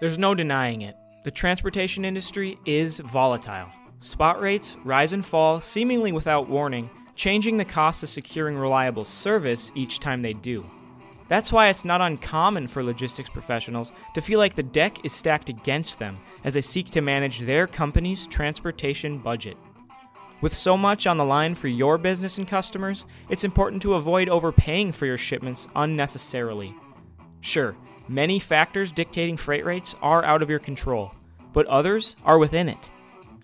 There's no denying it. The transportation industry is volatile. Spot rates rise and fall seemingly without warning, changing the cost of securing reliable service each time they do. That's why it's not uncommon for logistics professionals to feel like the deck is stacked against them as they seek to manage their company's transportation budget. With so much on the line for your business and customers, it's important to avoid overpaying for your shipments unnecessarily. Sure, many factors dictating freight rates are out of your control, but others are within it.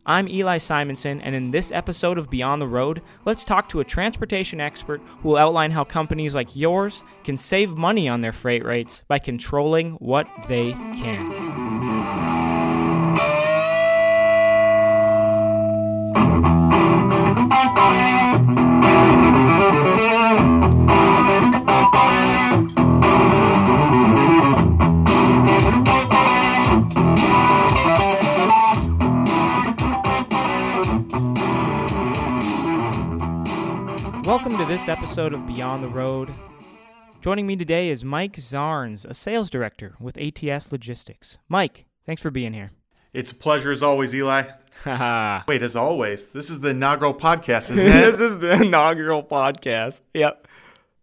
I'm Eli Simonson, and in this episode of Beyond the Road, let's talk to a transportation expert who will outline how companies like yours can save money on their freight rates by controlling what they can. This episode of Beyond the Road. Joining me today is Mike Zarnes, a sales director with ATS Logistics. Mike, thanks for being here. It's a pleasure as always, Eli. Wait, as always, this is the inaugural podcast, isn't it? this is the inaugural podcast. Yep.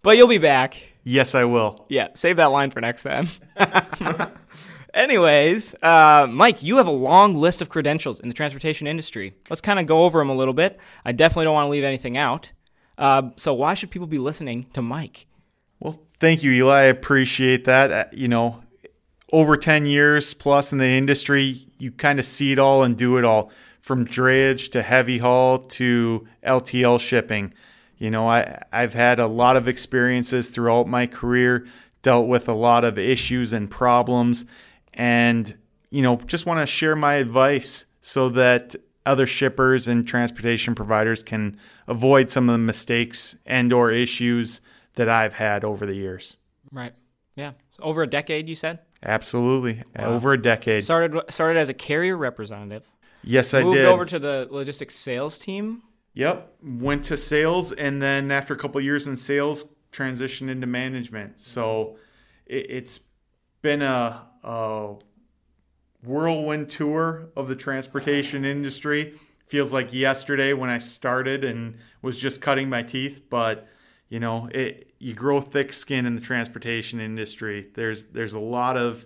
But you'll be back. yes, I will. Yeah, save that line for next time. Anyways, uh, Mike, you have a long list of credentials in the transportation industry. Let's kind of go over them a little bit. I definitely don't want to leave anything out. Uh, so, why should people be listening to Mike? Well, thank you, Eli. I appreciate that. Uh, You know, over 10 years plus in the industry, you kind of see it all and do it all from drayage to heavy haul to LTL shipping. You know, I, I've had a lot of experiences throughout my career, dealt with a lot of issues and problems, and, you know, just want to share my advice so that other shippers and transportation providers can avoid some of the mistakes and or issues that I've had over the years. Right. Yeah. Over a decade, you said? Absolutely. Over a decade. Started started as a carrier representative. yes, I moved did. Moved over to the logistics sales team. Yep. Went to sales and then after a couple of years in sales, transitioned into management. So it, it's been a, a whirlwind tour of the transportation industry. Feels like yesterday when I started and was just cutting my teeth, but you know, it you grow thick skin in the transportation industry. There's there's a lot of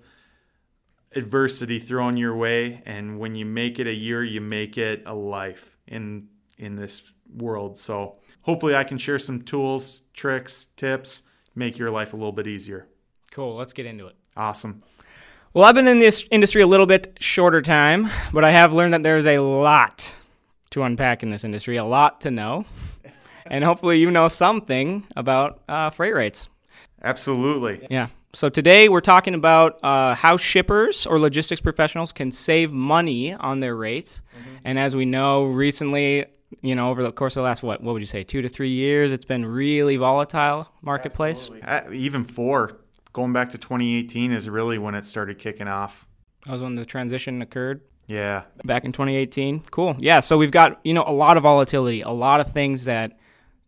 adversity thrown your way and when you make it a year you make it a life in in this world so hopefully i can share some tools tricks tips make your life a little bit easier Cool. Let's get into it. awesome Well, I've been in this industry a little bit shorter time, but I have learned that there's a lot to unpack in this industry, a lot to know. And hopefully, you know something about uh, freight rates. absolutely Yeah. So today we're talking about uh, how shippers or logistics professionals can save money on their rates. And as we know, recently, you know, over the course of the last what what would you say, two to three years, it's been really volatile marketplace. Uh, even four going back to 2018 is really when it started kicking off That was when the transition occurred. yeah back in 2018. Cool. Yeah. So we've got you know a lot of volatility, a lot of things that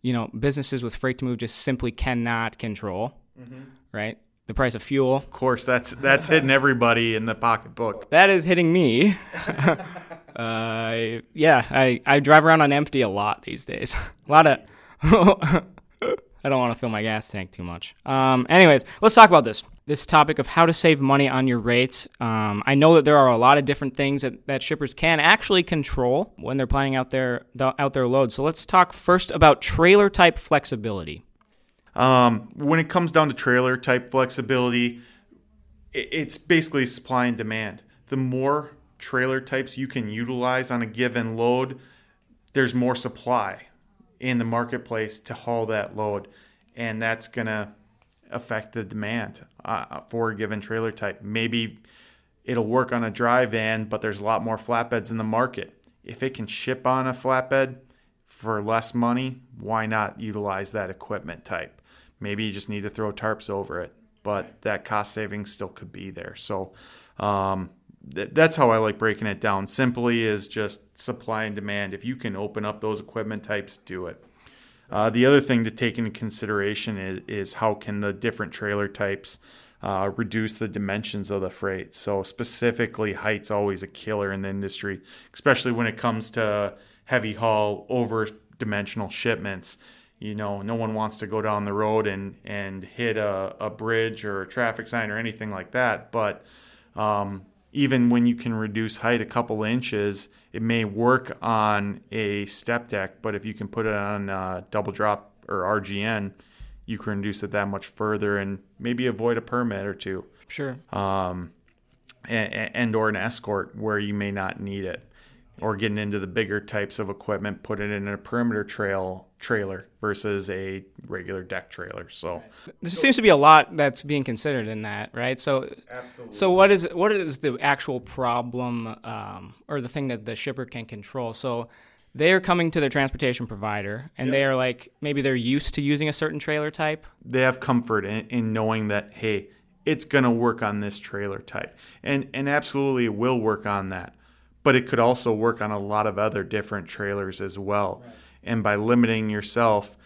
you know businesses with freight to move just simply cannot control. Right. The price of fuel of course that's that's hitting everybody in the pocketbook that is hitting me. uh, yeah, I I drive around on empty a lot these days. a lot of. I don't want to fill my gas tank too much. Um, anyways, let's talk about this. This topic of how to save money on your rates. Um, I know that there are a lot of different things that, that shippers can actually control when they're planning out their the, out their load. So let's talk first about trailer type flexibility. Um, when it comes down to trailer type flexibility, it's basically supply and demand. The more trailer types you can utilize on a given load, there's more supply in the marketplace to haul that load, and that's gonna affect the demand uh, for a given trailer type. Maybe it'll work on a dry van, but there's a lot more flatbeds in the market. If it can ship on a flatbed for less money, why not utilize that equipment type? Maybe you just need to throw tarps over it, but that cost savings still could be there. So um, th- that's how I like breaking it down. Simply is just supply and demand. If you can open up those equipment types, do it. Uh, the other thing to take into consideration is, is how can the different trailer types uh, reduce the dimensions of the freight. So, specifically, height's always a killer in the industry, especially when it comes to heavy haul, over dimensional shipments. You know, no one wants to go down the road and, and hit a, a bridge or a traffic sign or anything like that. But um, even when you can reduce height a couple inches, it may work on a step deck, but if you can put it on a double drop or RGN, you can reduce it that much further and maybe avoid a permit or two. Sure. Um, and, and or an escort where you may not need it, or getting into the bigger types of equipment, put it in a perimeter trail trailer versus a regular deck trailer. So there seems to be a lot that's being considered in that, right? So, Absolutely. so what is what is the actual problem um, or the thing that the shipper can control? So they are coming to their transportation provider and Yep. they are like maybe they're used to using a certain trailer type. they have comfort in, in knowing that hey it's going to work on this trailer type and and absolutely it will work on that but it could also work on a lot of other different trailers as well. And by limiting yourself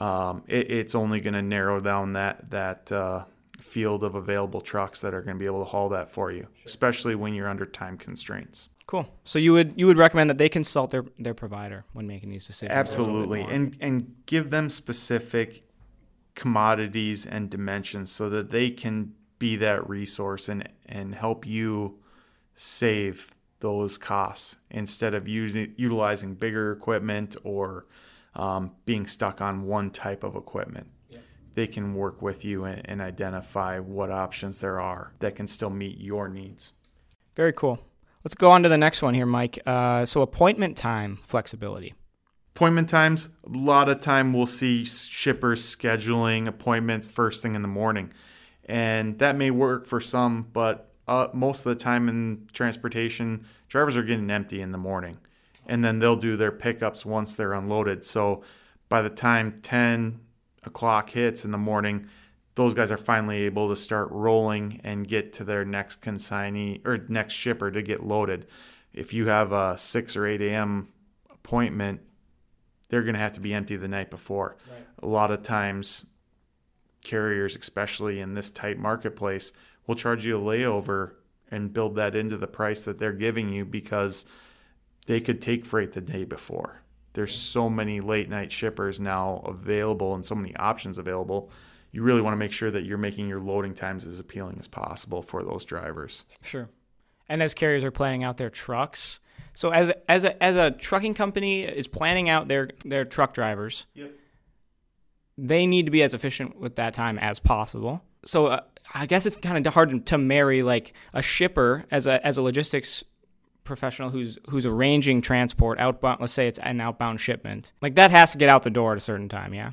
um, it, it's only going to narrow down that that uh, field of available trucks that are going to be able to haul that for you especially when you're under time constraints. Cool. So you would you would recommend that they consult their their provider when making these decisions. Absolutely, and and give them specific commodities and dimensions so that they can be that resource and and help you save those costs instead of using utilizing bigger equipment or um, being stuck on one type of equipment. They can work with you and, and identify what options there are that can still meet your needs. Very cool. Let's go on to the next one here, Mike. Uh, so appointment time flexibility. appointment times a lot of time we'll see shippers scheduling appointments first thing in the morning and that may work for some but uh, most of the time in transportation drivers are getting empty in the morning and then they'll do their pickups once they're unloaded. So by the time 10 o'clock hits in the morning those guys are finally able to start rolling and get to their next consignee or next shipper to get loaded. If you have a 6 or 8 a.m appointment they're going to have to be empty the night before. A lot of times, carriers, especially in this tight marketplace, will charge you a layover and build that into the price that they're giving you because they could take freight the day before. There's so many late night shippers now available and so many options available. You really want to make sure that you're making your loading times as appealing as possible for those drivers. Sure. And as carriers are planning out their trucks, so as as a, as a trucking company is planning out their their truck drivers, Yep. they need to be as efficient with that time as possible. So uh, I guess it's kind of hard to marry like a shipper as a as a logistics professional who's who's arranging transport outbound. Let's say it's an outbound shipment. Like that has to get out the door at a certain time. Yeah.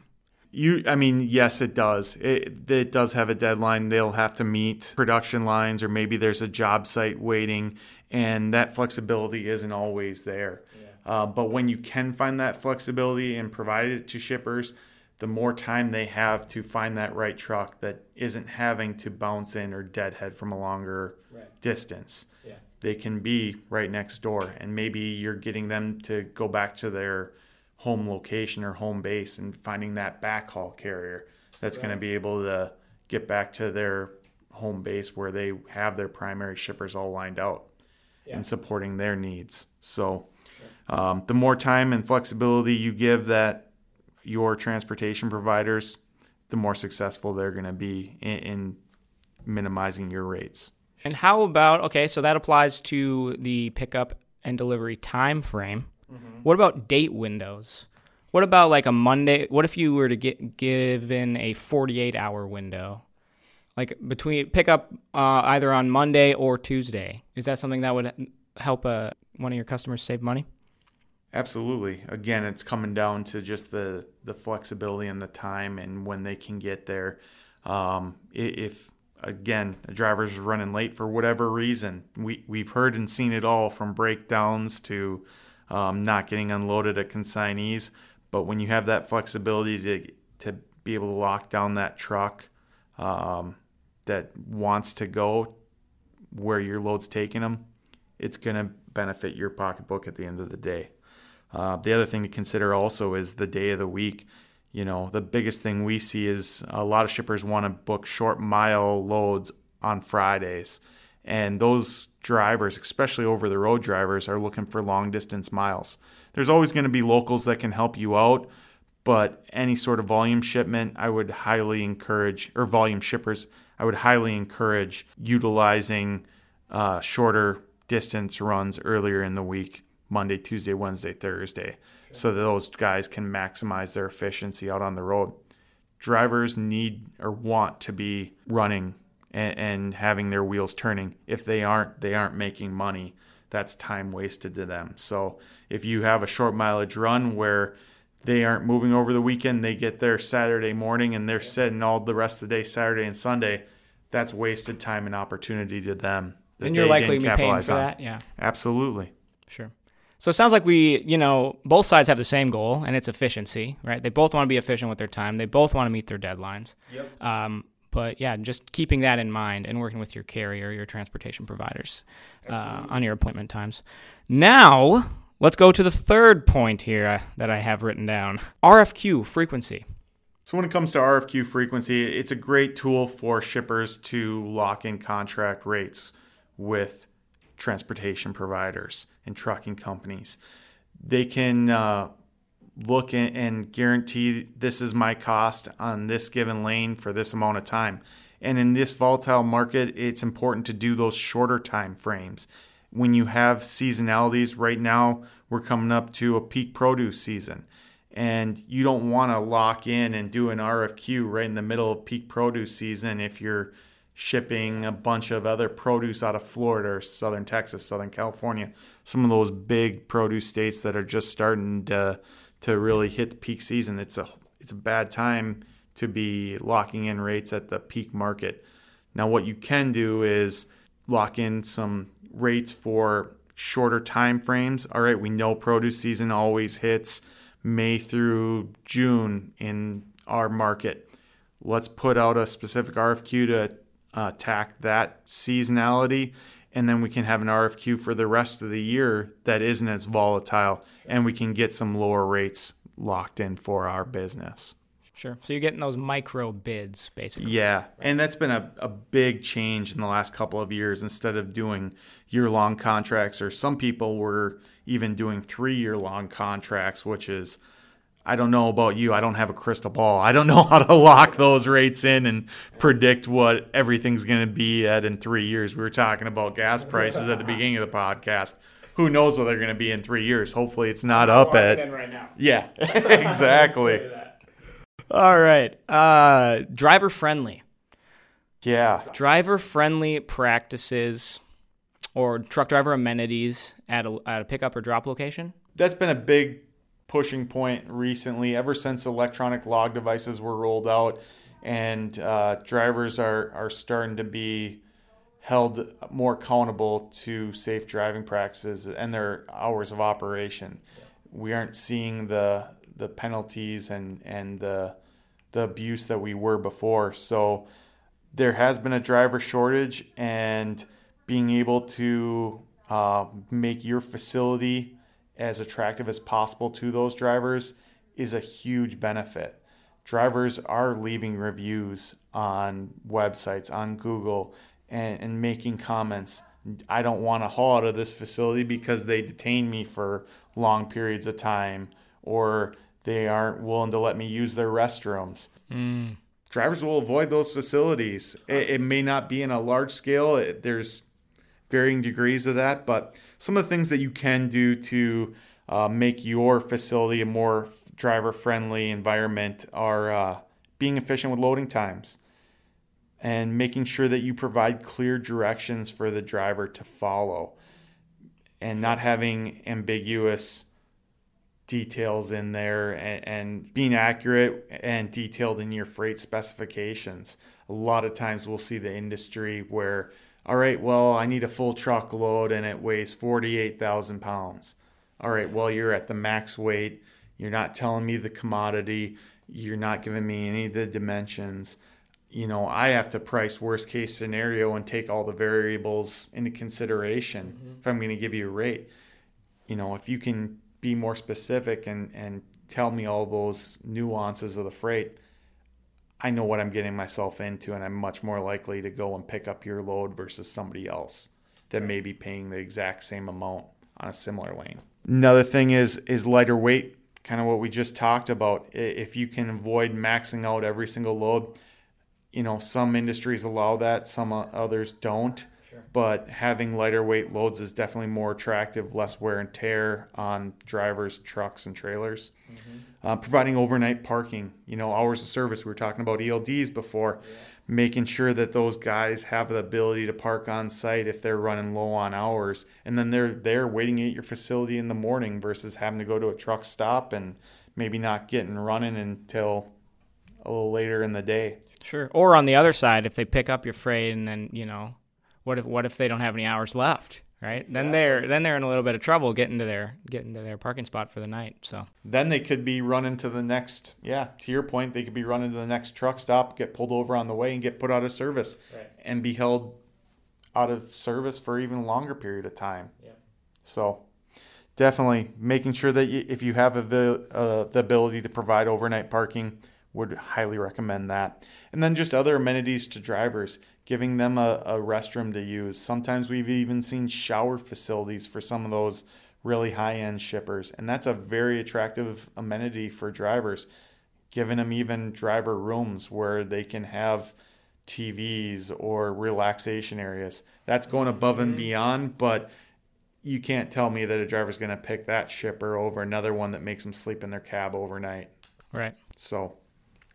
You, I mean, yes, it does. It, it does have a deadline. They'll have to meet production lines, or maybe there's a job site waiting, and that flexibility isn't always there. Uh, but when you can find that flexibility and provide it to shippers, the more time they have to find that right truck that isn't having to bounce in or deadhead from a longer Right. distance. Yeah. They can be right next door, and maybe you're getting them to go back to their home location or home base and finding that backhaul carrier that's going to be able to get back to their home base where they have their primary shippers all lined out and supporting their needs. So, um, the more time and flexibility you give that your transportation providers, the more successful they're going to be in, in minimizing your rates. And how about okay? So that applies to the pickup and delivery time frame. What about date windows? What about like a Monday? What if you were to get given a 48 hour window, like between pickup uh, either on Monday or Tuesday? Is that something that would help uh, one of your customers save money? Absolutely. Again, it's coming down to just the the flexibility and the time and when they can get there. Um, if again a driver's running late for whatever reason, we we've heard and seen it all from breakdowns to um, not getting unloaded at consignees. But when you have that flexibility to to be able to lock down that truck um, that wants to go where your load's taking them, it's going to benefit your pocketbook at the end of the day. Uh, the other thing to consider also is the day of the week. you know, the biggest thing we see is a lot of shippers want to book short mile loads on Fridays. And those drivers, especially over the road drivers, are looking for long distance miles. There's always going to be locals that can help you out, but any sort of volume shipment, I would highly encourage, or volume shippers, I would highly encourage utilizing uh, shorter distance runs earlier in the week Monday, Tuesday, Wednesday, Thursday so that those guys can maximize their efficiency out on the road. Drivers need or want to be running and, and having their wheels turning. If they aren't, they aren't making money. That's time wasted to them. So if you have a short mileage run where they aren't moving over the weekend, they get there Saturday morning and they're sitting all the rest of the day, Saturday and Sunday, that's wasted time and opportunity to them. And you're likely to be paying for on. that, yeah. Absolutely. Sure. So it sounds like we, you know, both sides have the same goal, and it's efficiency, right? They both want to be efficient with their time. They both want to meet their deadlines. Yep. Um, but yeah, just keeping that in mind and working with your carrier, your transportation providers uh, on your appointment times. Now, let's go to the third point here uh, that I have written down RFQ frequency. So, when it comes to RFQ frequency, it's a great tool for shippers to lock in contract rates with transportation providers and trucking companies. They can uh, look and guarantee this is my cost on this given lane for this amount of time. And in this volatile market, it's important to do those shorter time frames. When you have seasonalities, right now we're coming up to a peak produce season, and you don't want to lock in and do an RFQ right in the middle of peak produce season if you're shipping a bunch of other produce out of Florida or southern Texas, southern California, some of those big produce states that are just starting to to really hit the peak season. It's a it's a bad time to be locking in rates at the peak market. Now what you can do is lock in some rates for shorter time frames. All right, we know produce season always hits May through June in our market. Let's put out a specific RFQ to uh, tack that seasonality and then we can have an RFQ for the rest of the year that isn't as volatile and we can get some lower rates locked in for our business. Sure. So you're getting those micro bids basically. Yeah. And that's been a, a big change in the last couple of years. Instead of doing year long contracts, or some people were even doing three year long contracts, which is I don't know about you. I don't have a crystal ball. I don't know how to lock those rates in and predict what everything's going to be at in three years. We were talking about gas prices at the beginning of the podcast. Who knows what they're going to be in three years? Hopefully, it's not up at. Right now. Yeah, exactly. All right. Uh, driver friendly. Yeah. Driver friendly practices or truck driver amenities at a, at a pickup or drop location. That's been a big pushing point recently, ever since electronic log devices were rolled out, and uh, drivers are are starting to be held more accountable to safe driving practices and their hours of operation. We aren't seeing the the penalties and and the the abuse that we were before. So there has been a driver shortage, and being able to uh, make your facility as attractive as possible to those drivers is a huge benefit. Drivers are leaving reviews on websites, on Google, and, and making comments. I don't want to haul out of this facility because they detain me for long periods of time, or they aren't willing to let me use their restrooms. Mm. Drivers will avoid those facilities. It, it, may not be in a large scale. It, there's varying degrees of that, but some of the things that you can do to uh, make your facility a more driver friendly environment are uh, being efficient with loading times and making sure that you provide clear directions for the driver to follow and not having ambiguous details in there and, and, being accurate and detailed in your freight specifications. A lot of times we'll see the industry where all right, well, I need a full truckload and it weighs 48,000 pounds. All right, well, you're at the max weight. You're not telling me the commodity. You're not giving me any of the dimensions. You know, I have to price worst case scenario and take all the variables into consideration mm-hmm. if I'm going to give you a rate. You know, if you can be more specific and, and tell me all those nuances of the freight, I know what I'm getting myself into, and I'm much more likely to go and pick up your load versus somebody else that may be paying the exact same amount on a similar lane. Another thing is is lighter weight, kind of what we just talked about. If you can avoid maxing out every single load, you know some industries allow that, some others don't. But having lighter weight loads is definitely more attractive, less wear and tear on drivers, trucks, and trailers. Mm-hmm. Uh, providing overnight parking, you know, hours of service. We were talking about ELDs before. Yeah making sure that those guys have the ability to park on site if they're running low on hours and then they're there waiting at your facility in the morning versus having to go to a truck stop and maybe not getting running until a little later in the day sure or on the other side if they pick up your freight and then you know what if what if they don't have any hours left right? Exactly. Then they're then they're in a little bit of trouble getting to their getting to their parking spot for the night. So then they could be running to the next. Yeah, to your point, they could be running to the next truck stop, get pulled over on the way, and get put out of service, right. and be held out of service for even longer period of time. Yeah. So definitely making sure that you, if you have the uh, the ability to provide overnight parking, would highly recommend that. And then just other amenities to drivers giving them a, a restroom to use. Sometimes we've even seen shower facilities for some of those really high end shippers, and that's a very attractive amenity for drivers, giving them even driver rooms where they can have TVs or relaxation areas. That's going above and mm-hmm. beyond, but you can't tell me that a driver's going to pick that shipper over another one that makes them sleep in their cab overnight. Right. So,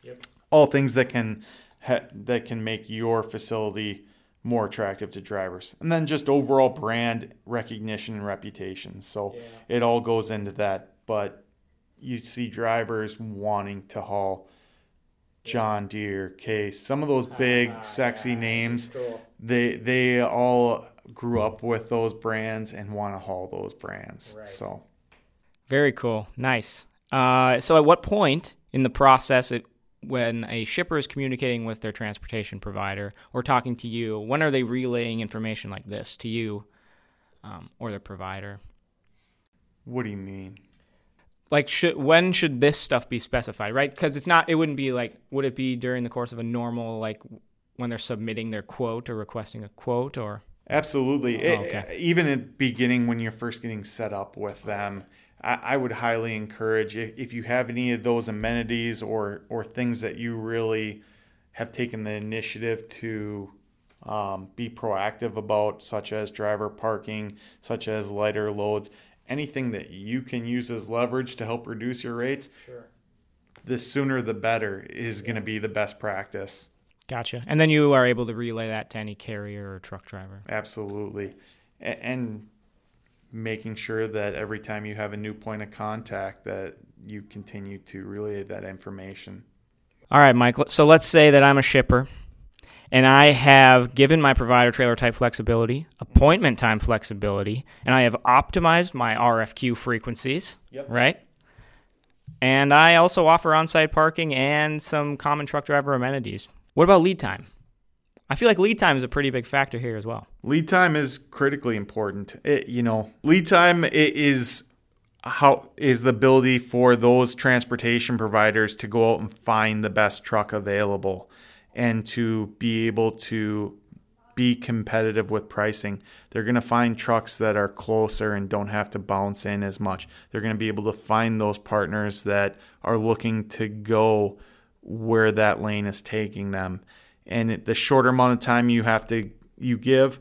yep. all things that can ha- that can make your facility more attractive to drivers. And then just overall brand recognition and reputation. So yeah. it all goes into that. But you see drivers wanting to haul John Deere, Case, some of those big, uh, sexy yeah, names. Cool. They they all grew up with those brands and want to haul those brands. Right. So very cool, nice. Uh, so at what point in the process it, when a shipper is communicating with their transportation provider or talking to you, when are they relaying information like this to you um, or their provider? What do you mean? Like, should when should this stuff be specified? Right? Because it's not. It wouldn't be like. Would it be during the course of a normal like when they're submitting their quote or requesting a quote or? Absolutely. Oh, okay. It, even at beginning when you're first getting set up with them I, I would highly encourage if, if you have any of those amenities or or things that you really have taken the initiative to um, be proactive about, such as driver parking, such as lighter loads, anything that you can use as leverage to help reduce your rates. Sure. The sooner the better is going to be the best practice. Gotcha. And then you are able to relay that to any carrier or truck driver. Absolutely. And making sure that every time you have a new point of contact that you continue to relay that information. All right, Mike. So let's say that I'm a shipper and I have given my provider trailer type flexibility, appointment time flexibility, and I have optimized my RFQ frequencies, yep. right? And I also offer on site parking and some common truck driver amenities. What about lead time? I feel like lead time is a pretty big factor here as well. Lead time is critically important. It, you know, lead time is how is the ability for those transportation providers to go out and find the best truck available and to be able to be competitive with pricing. They're going to find trucks that are closer and don't have to bounce in as much. They're going to be able to find those partners that are looking to go where that lane is taking them and the shorter amount of time you have to you give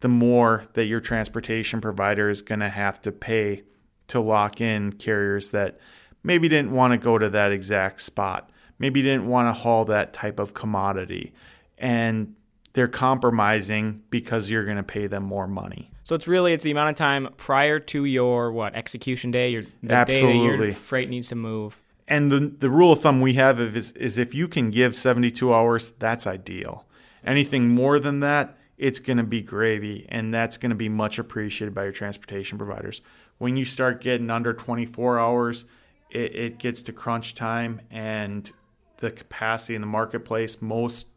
the more that your transportation provider is going to have to pay to lock in carriers that maybe didn't want to go to that exact spot maybe didn't want to haul that type of commodity. And they're compromising because you're going to pay them more money. So it's really it's the amount of time prior to your what execution day? Your the Absolutely. day that your freight needs to move and the the rule of thumb we have is is if you can give 72 hours, that's ideal. Anything more than that, it's going to be gravy, and that's going to be much appreciated by your transportation providers. When you start getting under 24 hours, it, it gets to crunch time, and the capacity in the marketplace. Most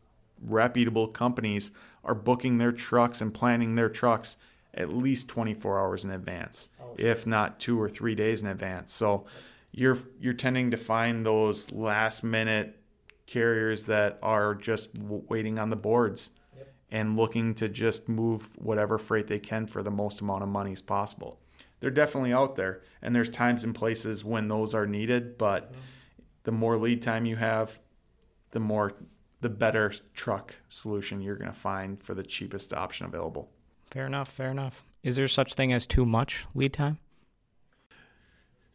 reputable companies are booking their trucks and planning their trucks at least 24 hours in advance, oh, if not two or three days in advance. So you're you're tending to find those last minute carriers that are just w- waiting on the boards yep. and looking to just move whatever freight they can for the most amount of money as possible. They're definitely out there, and there's times and places when those are needed. But mm-hmm. the more lead time you have, the more the better truck solution you're going to find for the cheapest option available. Fair enough. Fair enough. Is there such thing as too much lead time?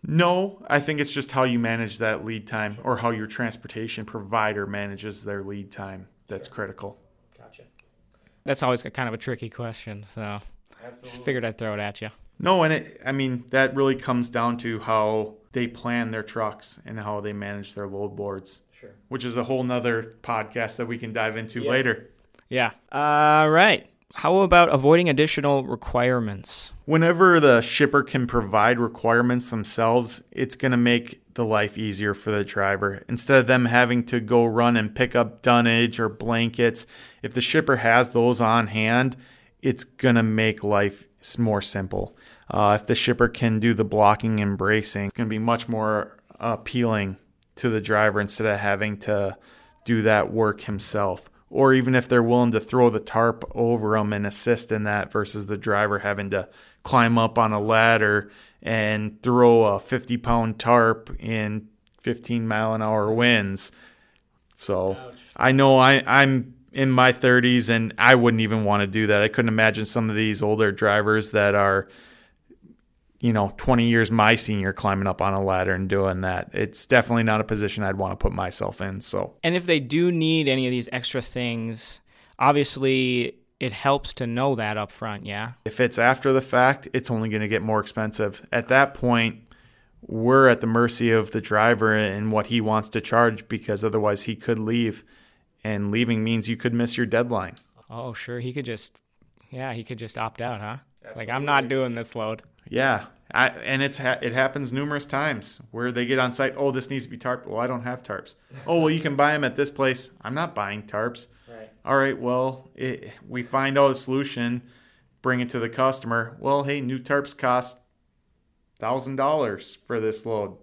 No, I think it's just how you manage that lead time or how your transportation provider manages their lead time that's sure. critical. Gotcha. That's always kind of a tricky question, so Absolutely. just figured I'd throw it at you. No, and it, I mean that really comes down to how they plan their trucks and how they manage their load boards. Sure. Which is a whole nother podcast that we can dive into yeah. later. Yeah. All right. How about avoiding additional requirements? Whenever the shipper can provide requirements themselves, it's going to make the life easier for the driver. Instead of them having to go run and pick up dunnage or blankets, if the shipper has those on hand, it's going to make life more simple. Uh, if the shipper can do the blocking and bracing, it's going to be much more appealing to the driver instead of having to do that work himself or even if they're willing to throw the tarp over them and assist in that versus the driver having to climb up on a ladder and throw a 50 pound tarp in 15 mile an hour winds. So Ouch. I know I, I'm in my 30s and I wouldn't even want to do that. I couldn't imagine some of these older drivers that are you know, 20 years my senior climbing up on a ladder and doing that. It's definitely not a position I'd want to put myself in. So, and if they do need any of these extra things, obviously it helps to know that up front, yeah. If it's after the fact, it's only going to get more expensive. At that point, we're at the mercy of the driver and what he wants to charge because otherwise he could leave. And leaving means you could miss your deadline. Oh, sure. He could just, yeah, he could just opt out, huh? Like, I'm not doing this load. Yeah, I, and it's ha- it happens numerous times where they get on site. Oh, this needs to be tarp. Well, I don't have tarps. Oh, well, you can buy them at this place. I'm not buying tarps. Right. All right. Well, it, we find out a solution, bring it to the customer. Well, hey, new tarps cost thousand dollars for this load.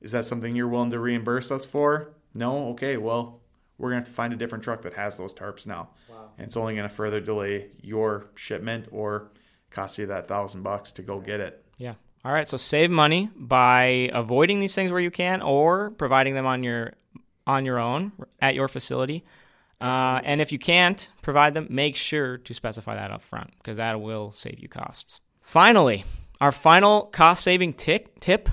Is that something you're willing to reimburse us for? No. Okay. Well, we're gonna have to find a different truck that has those tarps now. Wow. And it's only gonna further delay your shipment or cost you that thousand bucks to go get it. Yeah. All right. So save money by avoiding these things where you can, or providing them on your on your own at your facility. Uh, and if you can't provide them, make sure to specify that up front because that will save you costs. Finally, our final cost saving tip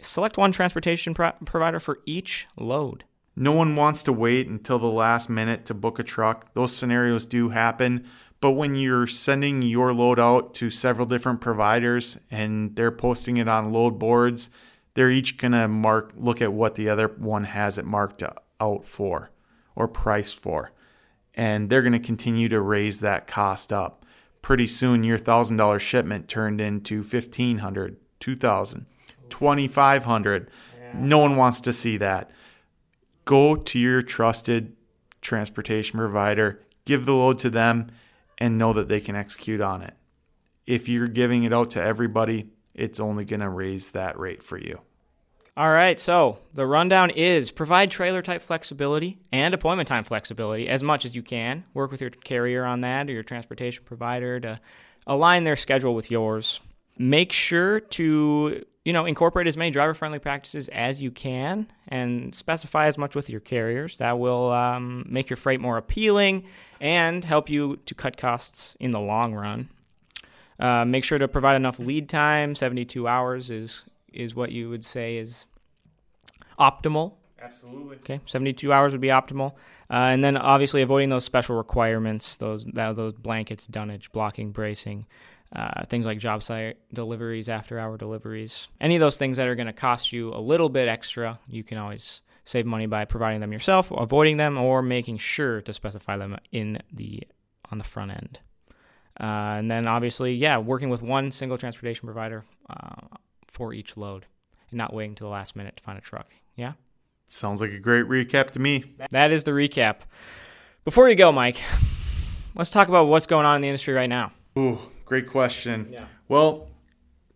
select one transportation pro- provider for each load. No one wants to wait until the last minute to book a truck. Those scenarios do happen. But when you're sending your load out to several different providers and they're posting it on load boards, they're each going to mark look at what the other one has it marked out for or priced for. And they're going to continue to raise that cost up. Pretty soon your $1000 shipment turned into 1500, 2000, 2500. No one wants to see that. Go to your trusted transportation provider, give the load to them and know that they can execute on it. If you're giving it out to everybody, it's only going to raise that rate for you. All right, so the rundown is provide trailer type flexibility and appointment time flexibility as much as you can. Work with your carrier on that or your transportation provider to align their schedule with yours. Make sure to you know, incorporate as many driver friendly practices as you can and specify as much with your carriers. That will um, make your freight more appealing and help you to cut costs in the long run. Uh, make sure to provide enough lead time. 72 hours is, is what you would say is optimal. Absolutely. Okay, 72 hours would be optimal. Uh, and then obviously avoiding those special requirements, those, those blankets, dunnage, blocking, bracing uh, things like job site deliveries, after hour deliveries, any of those things that are going to cost you a little bit extra, you can always save money by providing them yourself, avoiding them, or making sure to specify them in the on the front end. Uh, and then obviously, yeah, working with one single transportation provider uh, for each load, and not waiting to the last minute to find a truck. Yeah. Sounds like a great recap to me. That is the recap. Before you go, Mike, let's talk about what's going on in the industry right now. Ooh, great question. Yeah. Well,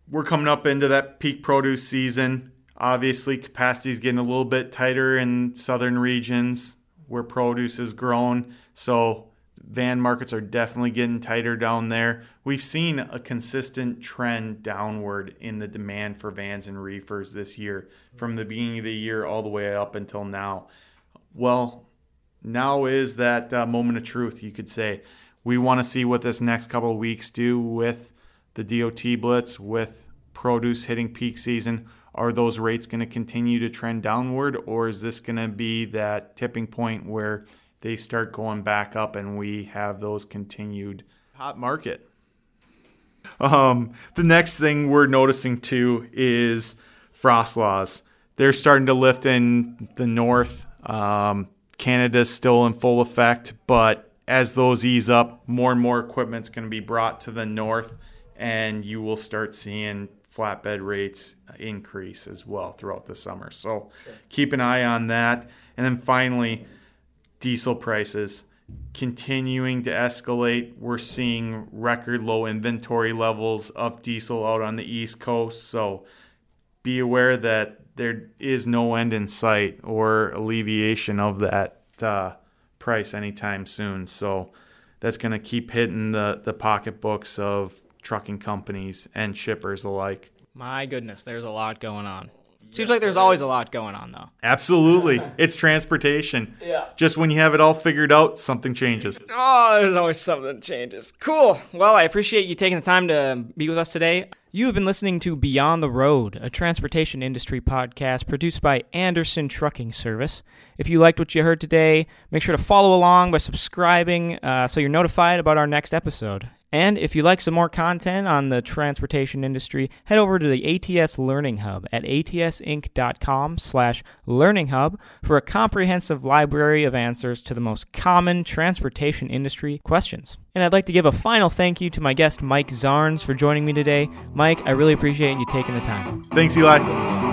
we're coming up into that peak produce season. Obviously, capacity is getting a little bit tighter in southern regions where produce is grown. So van markets are definitely getting tighter down there. We've seen a consistent trend downward in the demand for vans and reefers this year from the beginning of the year all the way up until now. Well, now is that uh, moment of truth, you could say. We want to see what this next couple of weeks do with the DOT blitz, with produce hitting peak season. Are those rates going to continue to trend downward, or is this going to be that tipping point where they start going back up and we have those continued hot market? Um, the next thing we're noticing too is frost laws. They're starting to lift in the north. Um, Canada's still in full effect, but as those ease up, more and more equipment's going to be brought to the north, and you will start seeing flatbed rates increase as well throughout the summer. So keep an eye on that. And then finally, diesel prices continuing to escalate. We're seeing record low inventory levels of diesel out on the East Coast. So be aware that there is no end in sight or alleviation of that uh, price anytime soon. So that's going to keep hitting the, the pocketbooks of trucking companies and shippers alike. My goodness, there's a lot going on. Seems like there's always a lot going on, though. Absolutely. it's transportation. Yeah. Just when you have it all figured out, something changes. Oh, there's always something that changes. Cool. Well, I appreciate you taking the time to be with us today. You have been listening to Beyond the Road, a transportation industry podcast produced by Anderson Trucking Service. If you liked what you heard today, make sure to follow along by subscribing uh, so you're notified about our next episode. And if you'd like some more content on the transportation industry, head over to the ATS Learning Hub at atsinc.com slash learning hub for a comprehensive library of answers to the most common transportation industry questions. And I'd like to give a final thank you to my guest, Mike Zarnes, for joining me today. Mike, I really appreciate you taking the time. Thanks, Eli.